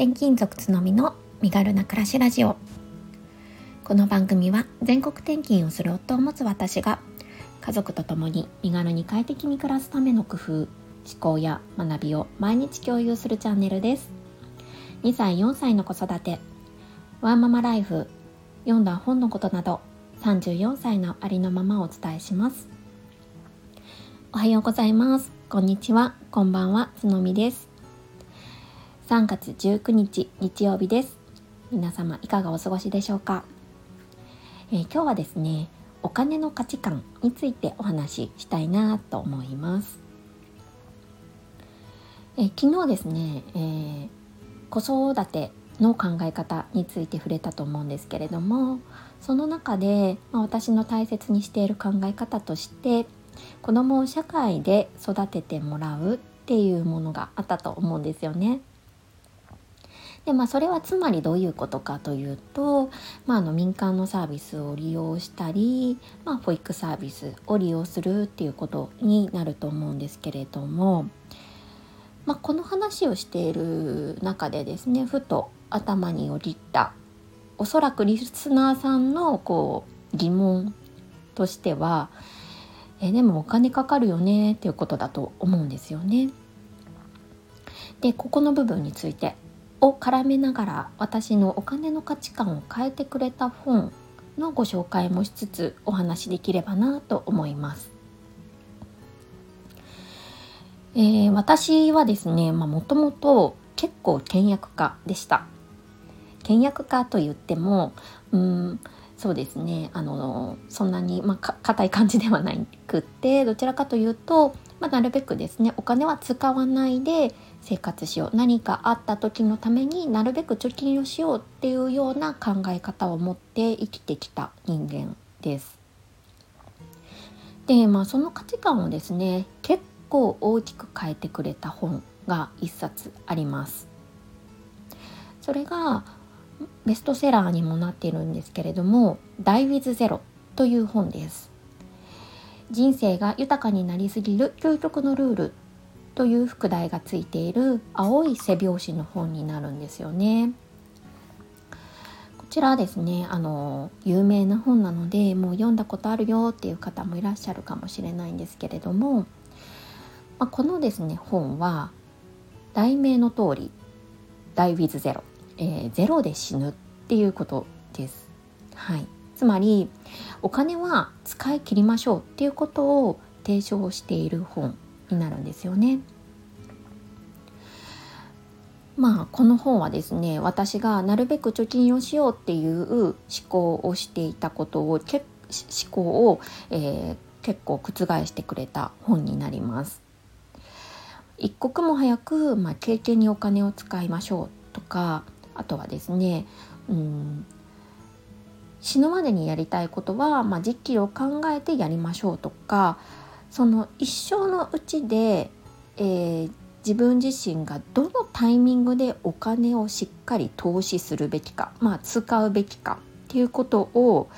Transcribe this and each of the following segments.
転勤族つのみの身軽な暮らしラジオ。この番組は全国転勤をする夫を持つ私が家族と共に身軽に快適に暮らすための工夫思考や学びを毎日共有するチャンネルです。2歳4歳の子育てワンママライフ読んだ本のことなど34歳のありのままをお伝えします。おはようございます。こんにちは。こんばんは。つのみです。3月19日日曜日です。皆様いかがお過ごしでしょうか、えー、今日はですねお金の価値観についてお話ししたいなと思います、えー、昨日ですね、えー、子育ての考え方について触れたと思うんですけれどもその中で、まあ、私の大切にしている考え方として子供を社会で育ててもらうっていうものがあったと思うんですよね。でまあそれはつまりどういうことかというと、まあ、あの民間のサービスを利用したり、まあ、保育サービスを利用するっていうことになると思うんですけれども、まあ、この話をしている中でですねふと頭に降りたおそらくリスナーさんのこう疑問としてはえでもお金かかるよねっていうことだと思うんですよね。でここの部分についてを絡めながら私のお金の価値観を変えてくれた本のご紹介もしつつお話できればなと思います。えー、私はですねもともと結構倹約家でした。倹約家と言ってもうんそうですねあのそんなに、まあ、硬い感じではなくってどちらかというと、まあ、なるべくですねお金は使わないで生活しよう何かあった時のためになるべく貯金をしようっていうような考え方を持って生きてきた人間です。でまあその価値観をですね結構大きく変えてくれた本が一冊あります。それがベストセラーにもなっているんですけれども「Die with Zero」という本です。人生が豊かになりすぎる究極のルールという副題がついている青い背表紙の本になるんですよね。こちらですねあの有名な本なのでもう読んだことあるよっていう方もいらっしゃるかもしれないんですけれども、まあ、このですね本は題名の通り「Die with Zero」えー、ゼロで死ぬっていうことです。はい、つまりお金は使い切りましょうっていうことを提唱している本になるんですよね。まあこの本はですね私がなるべく貯金をしようっていう思考をしていたことを思考を、えー、結構覆してくれた本になります。一刻も早く、まあ、経験にお金を使いましょうとかあとはですね、うん、死ぬまでにやりたいことは、まあ、時期を考えてやりましょうとかその一生のうちで、えー、自分自身がどのタイミングでお金をしっかり投資するべきか、まあ、使うべきかっていうことを、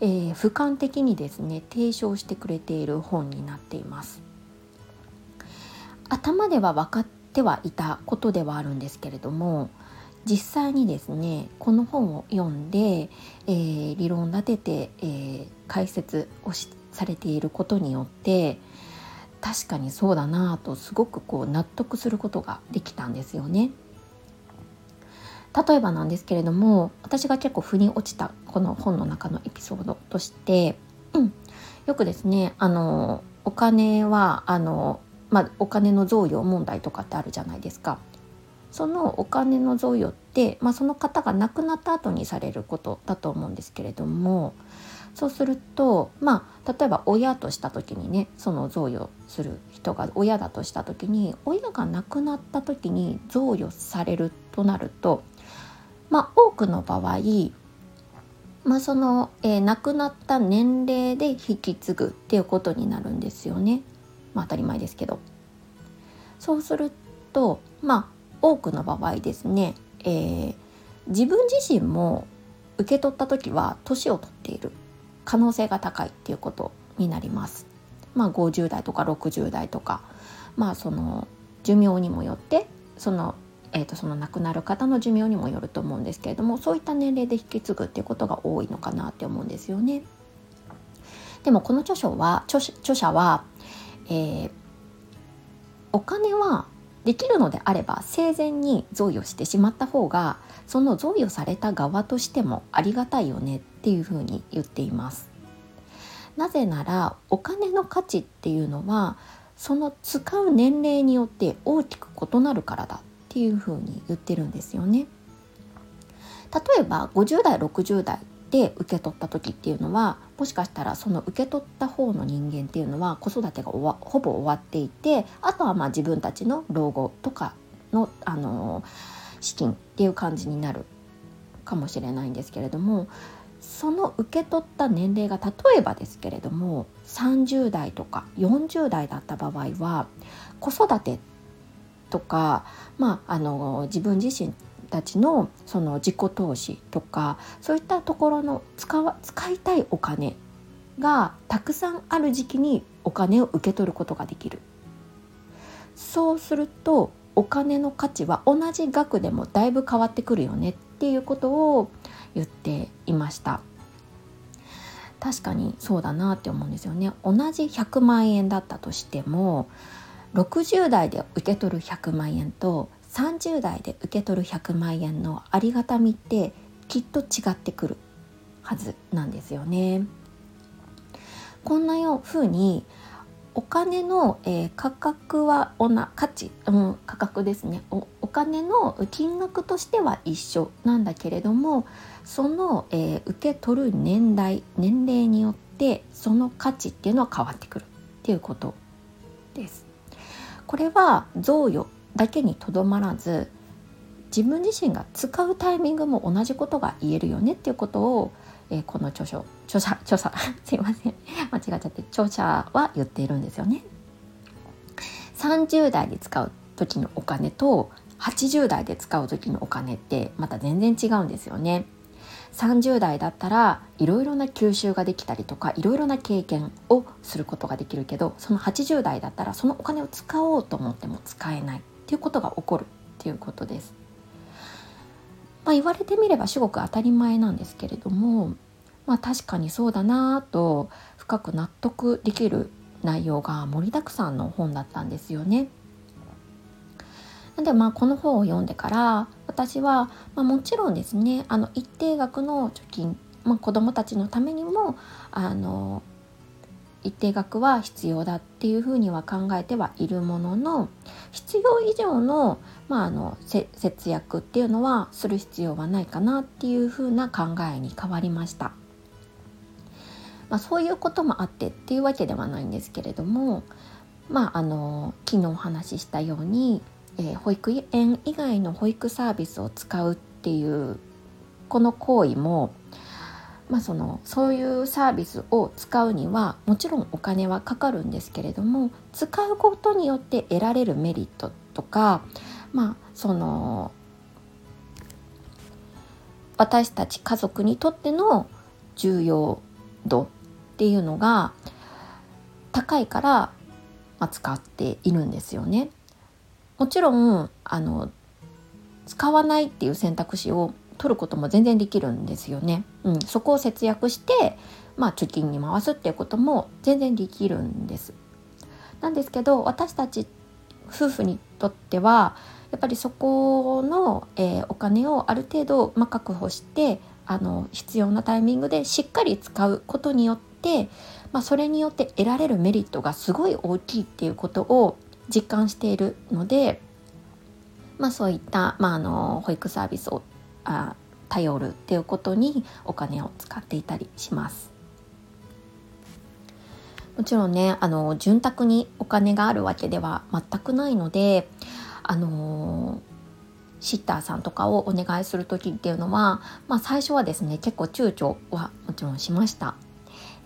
えー、俯瞰的にですね提唱してくれている本になっています。頭では分かってはいたことではあるんですけれども実際にですねこの本を読んで、えー、理論立てて、えー、解説をしされていることによって確かにそうだなとすごくこう納得することができたんですよね。例えばなんですけれども私が結構腑に落ちたこの本の中のエピソードとして、うん、よくですねあのお金はあの、まあ、お金の贈与問題とかってあるじゃないですか。そのお金の贈与って、まあ、その方が亡くなった後にされることだと思うんですけれどもそうするとまあ例えば親とした時にねその贈与する人が親だとした時に親が亡くなった時に贈与されるとなるとまあ多くの場合まあ、その、えー、亡くなった年齢で引き継ぐっていうことになるんですよね。まあ、当たり前ですけど。そうするとまあ多くの場合ですね、えー、自分自身も受け取った時は年を取っている可能性が高いっていうことになります。まあ、50代とか60代とか、まあ、その寿命にもよってそのえー、とその亡くなる方の寿命にもよると思うんですけれどもそういった年齢で引き継ぐっていうことが多いのかなって思うんですよね。でもこの著書は著著者は、えー、お金はできるのであれば生前に贈与してしまった方がその贈与された側としてもありがたいよねっていうふうに言っています。なぜならお金の価値っていうのはその使う年齢によって大きく異なるからだっていうふうに言ってるんですよね。例えば50代60代で受け取った時っていうのはもしかしたらその受け取った方の人間っていうのは子育てがほぼ終わっていてあとはまあ自分たちの老後とかの、あの資金っていう感じになるかもしれないんですけれどもその受け取った年齢が例えばですけれども30代とか40代だった場合は子育てとか、まあ、あの自分自身たちのその自己投資とかそういったところの使わ使いたいお金がたくさんある時期にお金を受け取ることができる。そうするとお金の価値は同じ額でもだいぶ変わってくるよねっていうことを言っていました。確かにそうだなって思うんですよね同じ100万円だったとしても60代で受け取る100万円と30代で受け取る100万円のありがたみってきっと違ってくるはずなんですよね。こんなようにお金の、えー、価格はおな価値、うん、価格ですねおお金の金額としては一緒なんだけれどもその、えー、受け取る年代年齢によってその価値っていうのは変わってくるっていうことです。これは贈与だけにとどまらず自分自身が使うタイミングも同じことが言えるよねっていうことを、えー、この著書著者著者 すいません間違っちゃって著者は言っているんですよね。30代で使う時のお金と80代で使う時のお金ってまた全然違うんですよね。30代だったらいろいろな吸収ができたりとかいろいろな経験をすることができるけどその80代だったらそのお金を使おうと思っても使えないっていうことが起こるっていうことです。まあ、言われてみれば至極当たり前なんですけれども、まあ、確かにそうだなと深く納得できる内容が盛りだくさんの本だったんですよね。でまあこの本を読んでから私は、まあ、もちろんですねあの一定額の貯金、まあ、子どもたちのためにもあの一定額は必要だっていうふうには考えてはいるものの必要以上の,、まあ、あの節約っていうのはする必要はないかなっていうふうな考えに変わりました。まあ、そういうこともあってっていうわけではないんですけれども、まあ、あの昨日お話ししたように、えー、保育園以外の保育サービスを使うっていうこの行為もまあ、そのそういうサービスを使うにはもちろんお金はかかるんですけれども使うことによって得られるメリットとか、まあ、その私たち家族にとっての重要度っていうのが高いから、まあ、使っているんですよね。もちろんあの使わないっていう選択肢を取ることも全然できるんですよね。うん、そこを節約して、まあ、貯金に回すっていうことも全然できるんです。なんですけど私たち夫婦にとってはやっぱりそこの、えー、お金をある程度、まあ、確保してあの必要なタイミングでしっかり使うことによって、まあ、それによって得られるメリットがすごい大きいっていうことを実感しているので、まあ、そういった、まあ、あの保育サービスをあ頼るっていうことにお金を使っていたりします。もちろんねあの潤沢にお金があるわけでは全くないのであのシッターさんとかをお願いする時っていうのは、まあ、最初はですね結構躊躇はもちろんしました。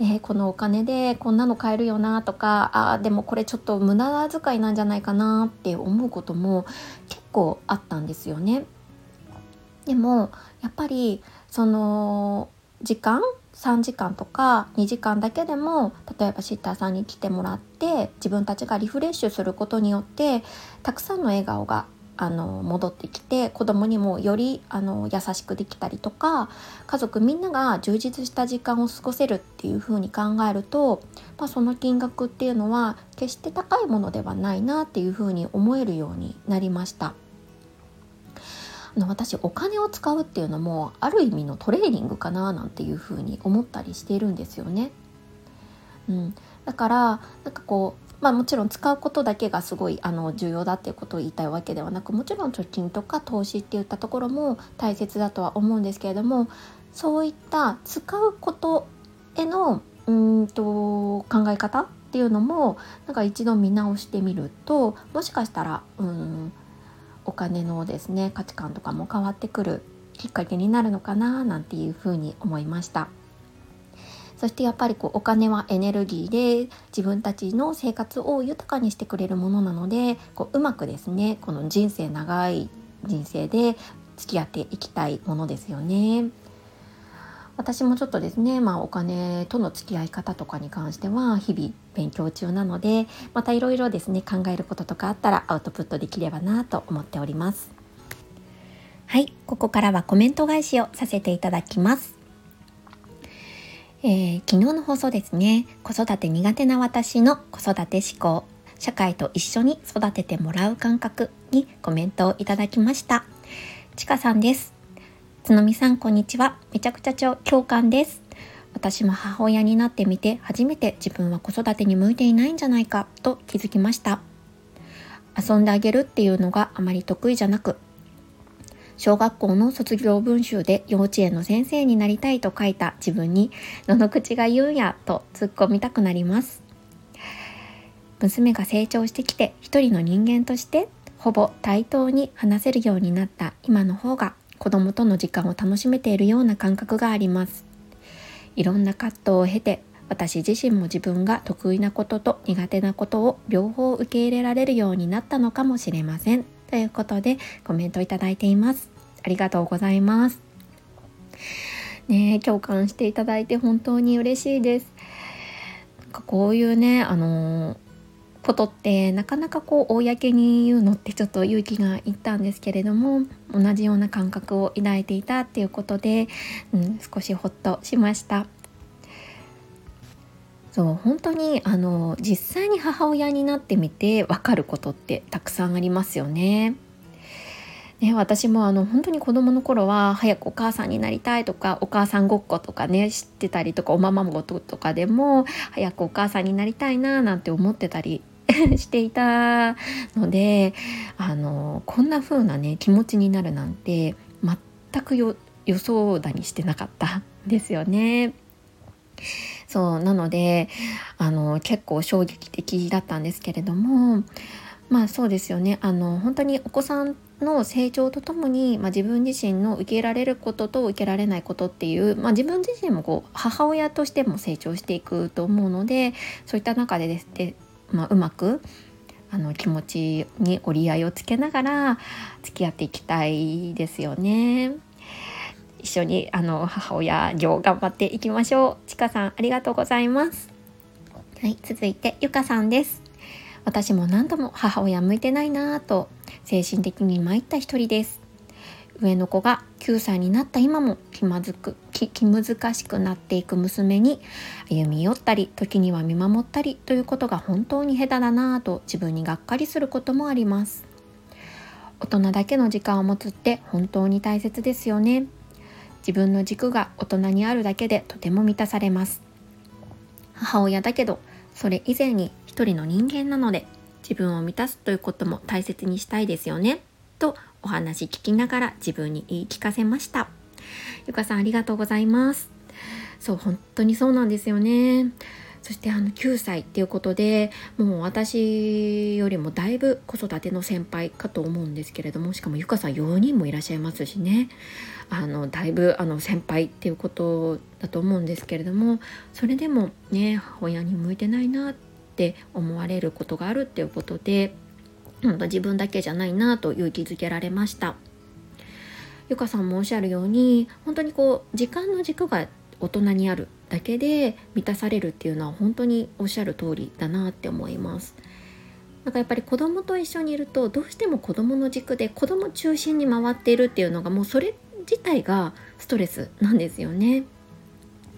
えー、このお金でこんなの買えるよなとかあでもこれちょっと無駄遣いなんじゃないかなって思うことも結構あったんですよね。でもやっぱりその時間3時間とか2時間だけでも例えばシッターさんに来てもらって自分たちがリフレッシュすることによってたくさんの笑顔があの戻ってきて子供にもよりあの優しくできたりとか家族みんなが充実した時間を過ごせるっていうふうに考えると、まあ、その金額っていうのは決して高いものではないなっていうふうに思えるようになりました。あの私お金を使うっていうのもある意味のトレーニングかななんていうふうに思ったりしているんですよね。うん、だからなんかこうまあ、もちろん使うことだけがすごいあの重要だっていうことを言いたいわけではなくもちろん貯金とか投資っていったところも大切だとは思うんですけれどもそういった使うことへのうんと考え方っていうのもなんか一度見直してみるともしかしたらうんお金のですね価値観とかも変わってくるきっかけになるのかななんていうふうに思いました。そしてやっぱりこうお金はエネルギーで自分たちの生活を豊かにしてくれるものなのでこううまくですねこの人生長い人生で付き合っていきたいものですよね。私もちょっとですね、まあ、お金との付き合い方とかに関しては日々勉強中なのでまたいろいろですね考えることとかあったらアウトプットできればなと思っております。はいここからはコメント返しをさせていただきます。えー、昨日の放送ですね子育て苦手な私の子育て思考社会と一緒に育ててもらう感覚にコメントをいただきました。ちかさんです。つのみさんこんにちは。めちゃくちゃ共感です。私も母親になってみて初めて自分は子育てに向いていないんじゃないかと気づきました。遊んであげるっていうのがあまり得意じゃなく小学校の卒業文集で幼稚園の先生になりたいと書いた自分にどの口が言うんやと突っ込みたくなります。娘が成長してきて一人の人間としてほぼ対等に話せるようになった今の方が子供との時間を楽しめているような感覚があります。いろんな葛藤を経て私自身も自分が得意なことと苦手なことを両方受け入れられるようになったのかもしれませんということでコメントいただいていますありがとうございます。ね共感していただいて本当に嬉しいです。こういうね、あのことってなかなかこう公に言うのってちょっと勇気がいったんですけれども同じような感覚を抱いていたっていうことで、うん、少しほっとしましたそう本当にあの実際に母親になってみて分かることってたくさんありますよね。ね、私もあの本当に子供の頃は早くお母さんになりたいとかお母さんごっことかね知ってたりとかおままごととかでも早くお母さんになりたいななんて思ってたり していたのであのこんな風なね気持ちになるなんて全く予想だにしてなかったんですよね。そうなのであの結構衝撃的だったんですけれどもまあそうですよねあの本当にお子さんの成長とともに、まあ、自分自身の受けられることと受けられないことっていう、まあ、自分自身もこう母親としても成長していくと思うのでそういった中でですね、まあ、うまくあの気持ちに折り合いをつけながら付き合っていきたいですよね。一緒にあの母親業頑張っていきましょう。ちかさんありがとうございます。はい、続いてゆかさんです。私も何度も母親向いてないなぁと精神的に参った一人です上の子が9歳になった今も気まずく気気難しくなっていく娘に歩み寄ったり時には見守ったりということが本当に下手だなぁと自分にがっかりすることもあります。大人だけの時間を持つって本当に大切ですよね。自分の軸が大人にあるだけでとても満たされます。母親だけどそれ以前に一人の人間なので自分を満たすということも大切にしたいですよね。とお話聞きながら自分に言い聞かせました。ゆかさんありがとうございます。そう本当にそうなんですよね。そしてあの9歳っていうことでもう私よりもだいぶ子育ての先輩かと思うんですけれどもしかもゆかさん4人もいらっしゃいますしね。あのだいぶあの先輩っていうことだと思うんですけれどもそれでもね親に向いてないなって思われることがあるっていうことで本当自分だけじゃないなと勇気づけられました。ゆかさんもおっしゃるように本当にこう時間の軸が大人にあるだけで満たされるっていうのは本当におっしゃる通りだなって思います。なんかやっぱり子供と一緒にいるとどうしても子供の軸で子供中心に回っているっていうのがもうそれ自体がストレスなんですよね。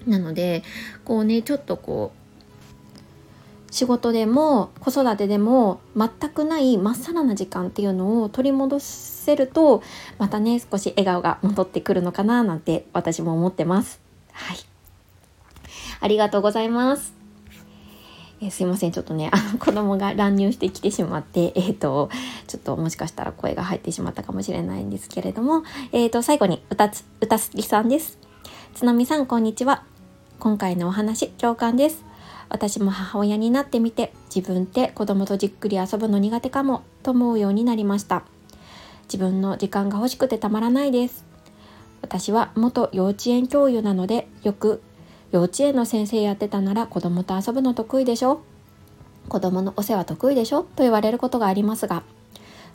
なのでこうねちょっとこう仕事でも子育てでも全くないまっさらな時間っていうのを取り戻せるとまたね少し笑顔が戻ってくるのかななんて私も思ってます。はいありがとうございます。えー、すいません、ちょっとね、あの子供が乱入してきてしまって、えっ、ー、と、ちょっともしかしたら声が入ってしまったかもしれないんですけれども、えっ、ー、と、最後に歌つ、歌すきさんです。つのみさん、こんにちは。今回のお話、共感です。私も母親になってみて、自分って子供とじっくり遊ぶの苦手かも、と思うようになりました。自分の時間が欲しくてたまらないです。私は元幼稚園教諭なので、よく幼稚園の先生やってたなら子供と遊ぶの得意でしょ子供のお世話得意でしょと言われることがありますが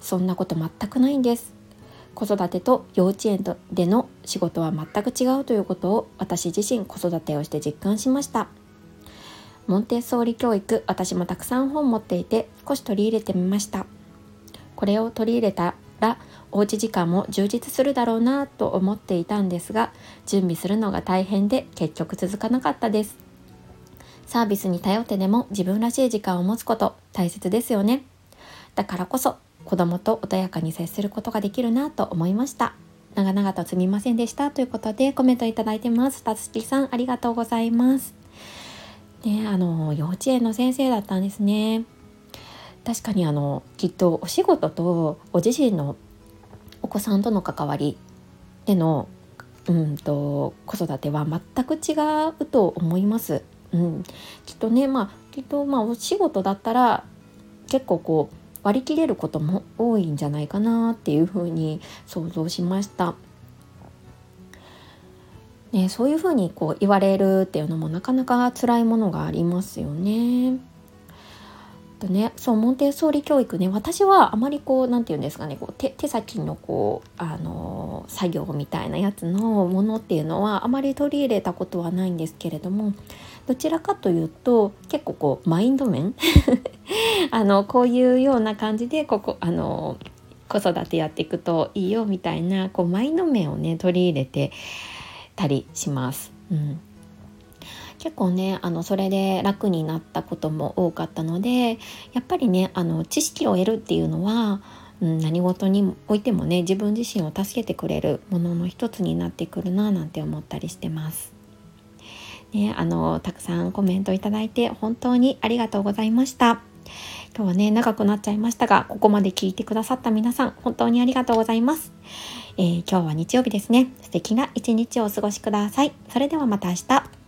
そんなこと全くないんです子育てと幼稚園での仕事は全く違うということを私自身子育てをして実感しましたモンテッソーリ教育私もたくさん本持っていて少し取り入れてみました。これを取り入れたらおうち時間も充実するだろうなと思っていたんですが準備するのが大変で結局続かなかったです。サービスに頼ってでも自分らしい時間を持つこと大切ですよね。だからこそ子供と穏やかに接することができるなと思いました。長々とすみませんでしたということでコメントいただいてます。たつきさんありがとうございます。ねあの幼稚園の先生だったんですね確かにあのきっとお仕事とご自身のお子さんとの関わりでのうんと子育ては全く違うと思います。うん、きっとねまあきっとまあお仕事だったら結構こう割り切れることも多いんじゃないかなっていうふうに想像しました。ね、そういうふうにこう言われるっていうのもなかなか辛いものがありますよね。とねそうモンテッソーリ教育ね私はあまりこう何て言うんですかねこう手手先のこうあの作業みたいなやつのものっていうのはあまり取り入れたことはないんですけれどもどちらかというと結構こうマインド面 あのこういうような感じでここあの子育てやっていくといいよみたいなこうマインド面をね取り入れてたりします。うん結構ねあのそれで楽になったことも多かったのでやっぱりねあの知識を得るっていうのは、うん、何事においてもね自分自身を助けてくれるものの一つになってくるななんて思ったりしてます。ね、あのたくさんコメントいただいて本当にありがとうございました。今日はね長くなっちゃいましたがここまで聞いてくださった皆さん本当にありがとうございます。えー、今日は日曜日ですね素敵な一日をお過ごしください。それではまた明日。